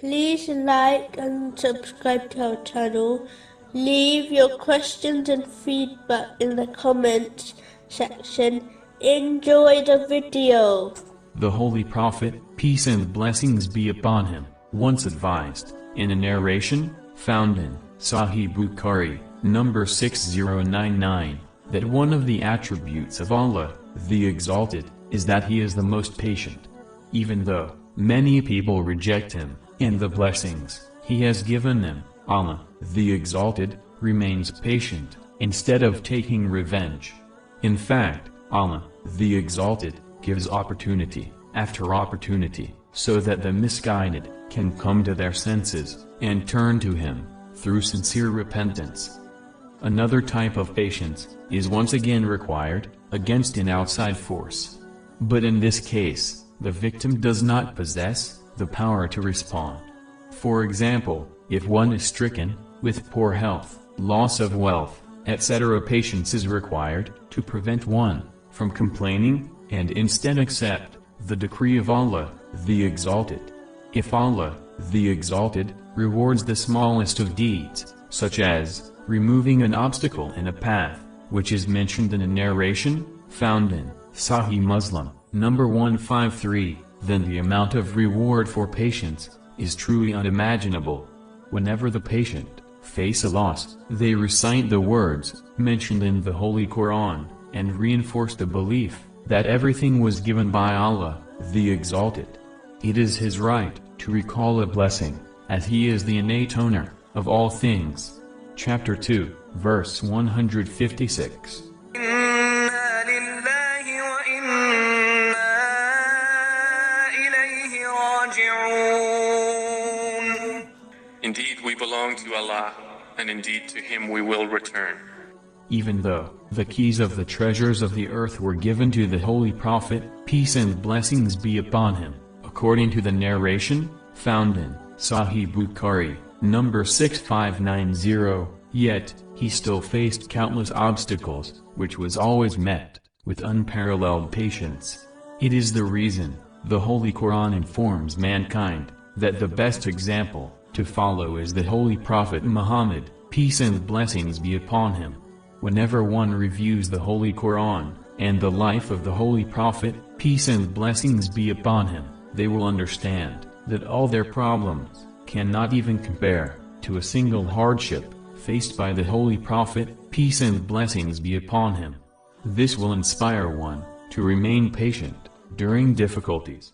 Please like and subscribe to our channel. Leave your questions and feedback in the comments section. Enjoy the video. The Holy Prophet, peace and blessings be upon him, once advised, in a narration, found in Sahih Bukhari, number 6099, that one of the attributes of Allah, the Exalted, is that He is the most patient. Even though, many people reject Him, and the blessings He has given them, Allah, the Exalted, remains patient, instead of taking revenge. In fact, Allah, the Exalted, gives opportunity, after opportunity, so that the misguided, can come to their senses, and turn to Him, through sincere repentance. Another type of patience, is once again required, against an outside force. But in this case, the victim does not possess, the power to respond. For example, if one is stricken, with poor health, loss of wealth, etc. patience is required, to prevent one, from complaining, and instead accept, the decree of Allah, the Exalted. If Allah, the Exalted, rewards the smallest of deeds, such as, removing an obstacle in a path, which is mentioned in a narration, found in Sahih Muslim, number 153, then the amount of reward for patience, is truly unimaginable. Whenever the patient, face a loss, they recite the words, mentioned in the Holy Quran, and reinforce the belief, that everything was given by Allah, the Exalted. It is His right, to recall a blessing, as He is the innate owner, of all things. Chapter 2, verse 156. Indeed, we belong to Allah, and indeed to Him we will return. Even though, the keys of the treasures of the earth were given to the Holy Prophet, peace and blessings be upon him, according to the narration, found in Sahih Bukhari, number 6590, yet, he still faced countless obstacles, which was always met, with unparalleled patience. It is the reason, the Holy Quran informs mankind, that the best example, to follow is the Holy Prophet Muhammad, peace and blessings be upon him. Whenever one reviews the Holy Quran, and the life of the Holy Prophet, peace and blessings be upon him, they will understand, that all their problems, cannot even compare, to a single hardship, faced by the Holy Prophet, peace and blessings be upon him. This will inspire one, to remain patient, during difficulties.